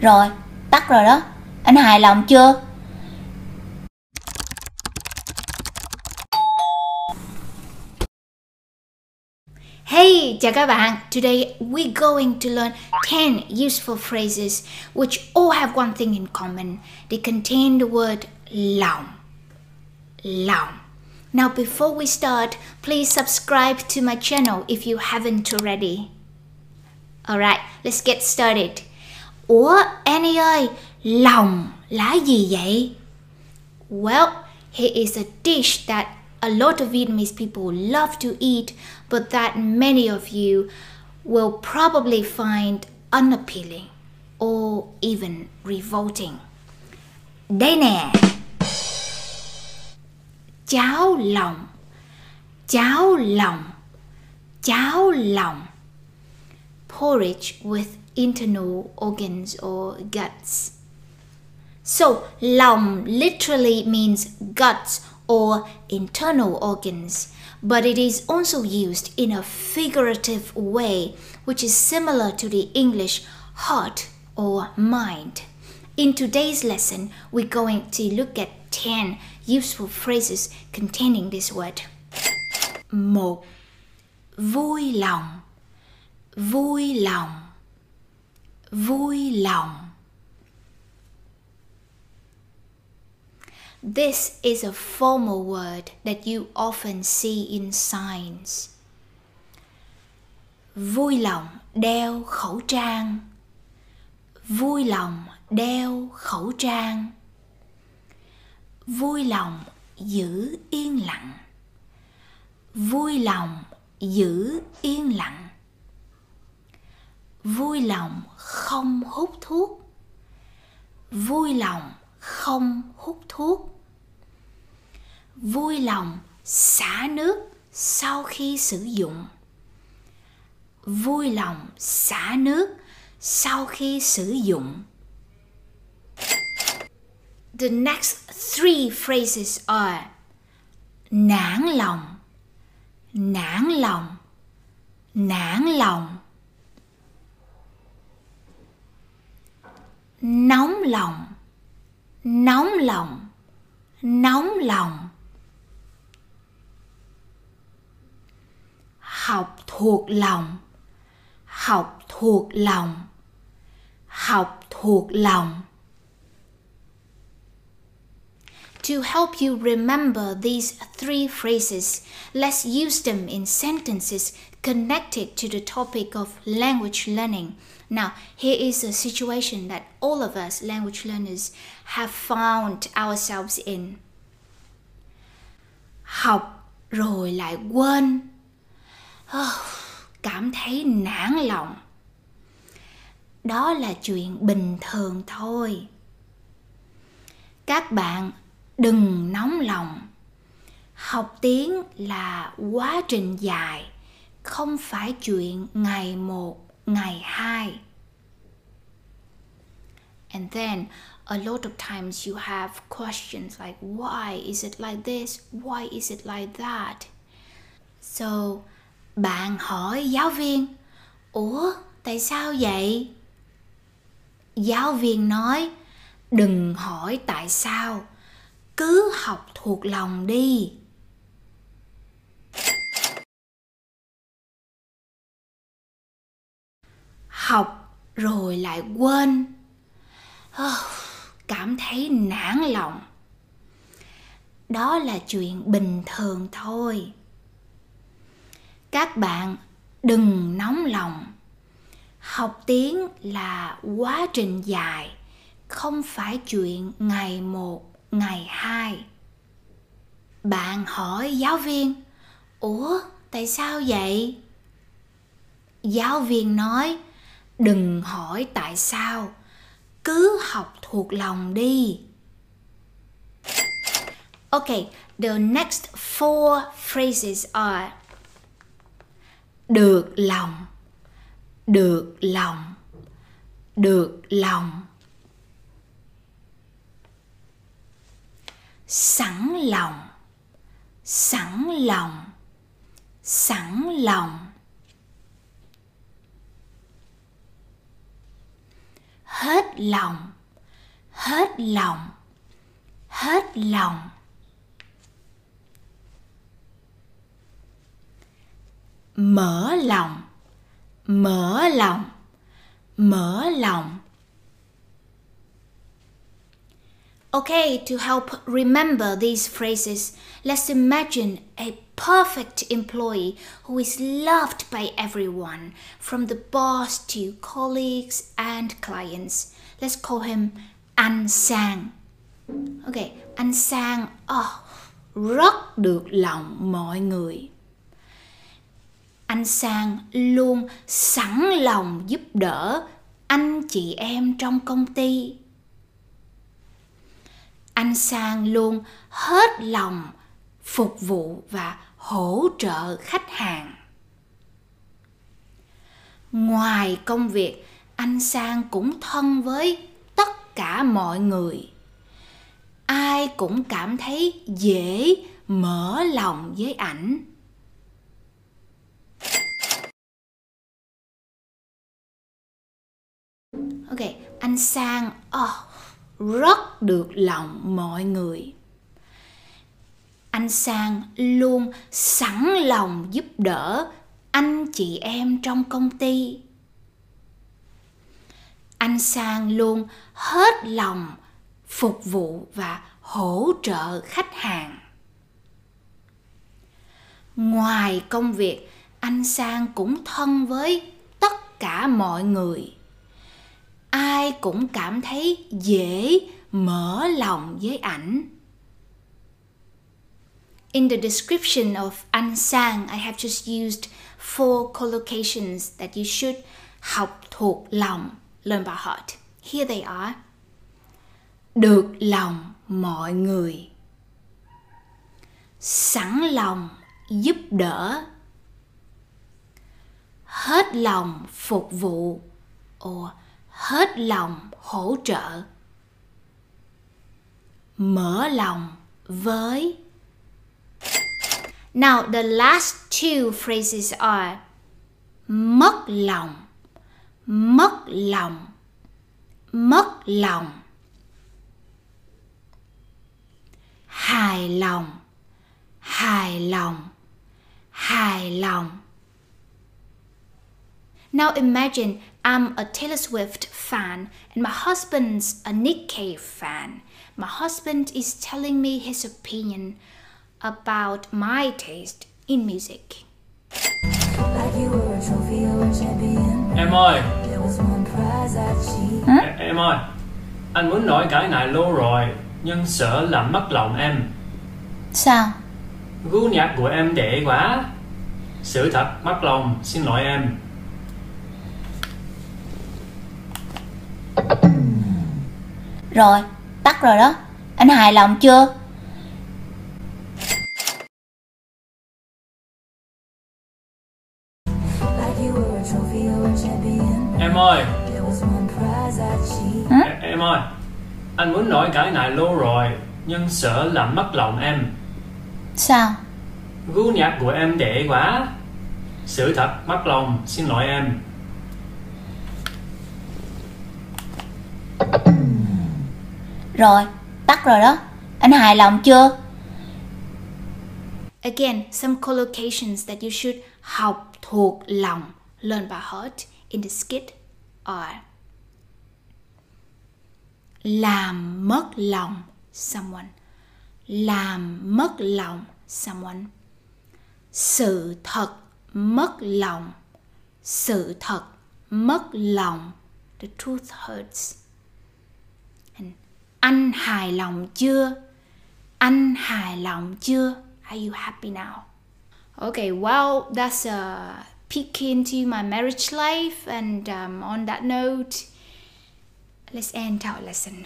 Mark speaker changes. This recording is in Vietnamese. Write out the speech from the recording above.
Speaker 1: Rồi, tắt rồi đó. Anh hài lòng chưa? Hey, chào các bạn. Today we're going to learn 10 useful phrases which all have one thing in common. They contain the word lòng. Lòng. Now before we start, please subscribe to my channel if you haven't already. Alright, let's get started. Ủa, Annie ơi, lòng là gì vậy? Well, here is a dish that a lot of Vietnamese people love to eat, but that many of you will probably find unappealing or even revolting. Đây nè! Cháo lòng Cháo lòng Cháo lòng Porridge with internal organs or guts. So, lòng literally means guts or internal organs, but it is also used in a figurative way, which is similar to the English heart or mind. In today's lesson, we're going to look at 10 useful phrases containing this word. 1. Vui lòng Vui lòng Vui lòng This is a formal word that you often see in signs. Vui lòng đeo khẩu trang. Vui lòng đeo khẩu trang. Vui lòng giữ yên lặng. Vui lòng giữ yên lặng. Vui lòng không hút thuốc. Vui lòng không hút thuốc. Vui lòng xả nước sau khi sử dụng. Vui lòng xả nước sau khi sử dụng. The next three phrases are nản lòng nản lòng nản lòng. Nóng lòng. Nóng lòng. Nóng lòng. Học thuộc lòng. Học thuộc lòng. Học thuộc lòng. To help you remember these three phrases, let's use them in sentences connected to the topic of language learning. Now, here is a situation that all of us language learners have found ourselves in. Học rồi lại quên. Oh, cảm thấy nản lòng. Đó là chuyện bình thường thôi. Các bạn đừng nóng lòng. Học tiếng là quá trình dài, không phải chuyện ngày một ngày hai. And then a lot of times you have questions like why is it like this? Why is it like that? So bạn hỏi giáo viên, "Ủa, tại sao vậy?" Giáo viên nói, "Đừng hỏi tại sao, cứ học thuộc lòng đi." Học rồi lại quên. Oh, cảm thấy nản lòng. Đó là chuyện bình thường thôi. Các bạn đừng nóng lòng. Học tiếng là quá trình dài không phải chuyện ngày một ngày hai. Bạn hỏi giáo viên ủa tại sao vậy? Giáo viên nói đừng hỏi tại sao. Cứ học thuộc lòng đi. Okay the next four phrases are được lòng được lòng được lòng. Sẵn lòng sẵn lòng sẵn lòng. Hết lòng hết lòng hết lòng. Mở lòng mở lòng mở lòng. Okay, to help remember these phrases, let's imagine a perfect employee who is loved by everyone, from the boss to colleagues and clients. Let's call him Anh Sang. Okay, Anh Sang oh, rất được lòng mọi người. Anh Sang luôn sẵn lòng giúp đỡ anh chị em trong công ty anh sang luôn hết lòng phục vụ và hỗ trợ khách hàng. Ngoài công việc anh sang cũng thân với tất cả mọi người. Ai cũng cảm thấy dễ mở lòng với ảnh. Ok anh sang oh, rất được lòng mọi người. Anh sang luôn sẵn lòng giúp đỡ anh chị em trong công ty. Anh sang luôn hết lòng phục vụ và hỗ trợ khách hàng. Ngoài công việc, anh sang cũng thân với tất cả mọi người ai cũng cảm thấy dễ mở lòng với ảnh. In the description of anh Sang, I have just used four collocations that you should học thuộc lòng, learn by heart. Here they are. Được lòng mọi người. Sẵn lòng giúp đỡ. Hết lòng phục vụ. Or hết lòng hỗ trợ. Mở lòng với. Now, the last two phrases are mất lòng mất lòng mất lòng. Hài lòng hài lòng hài lòng. Now imagine I'm a Taylor Swift fan and my husband's a Nick Cave fan. My husband is telling me his opinion about my taste in music.
Speaker 2: Em ơi. Em, em ơi. Anh muốn nói cái này lâu rồi Nhưng sợ làm mất lòng em.
Speaker 1: Sao?
Speaker 2: Gu nhạc của em để quá. Sự thật mất lòng Xin lỗi em
Speaker 1: Rồi, tắt rồi đó. Anh hài lòng chưa?
Speaker 2: Em ơi em, em ơi Anh muốn nói cái này lâu rồi Nhưng sợ làm mất lòng em
Speaker 1: Sao?
Speaker 2: Gu nhạc của em để quá Sự thật mất lòng Xin lỗi em
Speaker 1: Rồi, tắt rồi đó. Anh hài lòng chưa? Again, some collocations that you should học thuộc lòng, learn by heart in the skit are làm mất lòng someone. Làm mất lòng someone. Sự thật mất lòng. Sự thật mất lòng. The truth hurts. Anh hài lòng chưa? Anh hài lòng chưa? Are you happy now? Okay well that's a peek into my marriage life and um, on that note let's end our lesson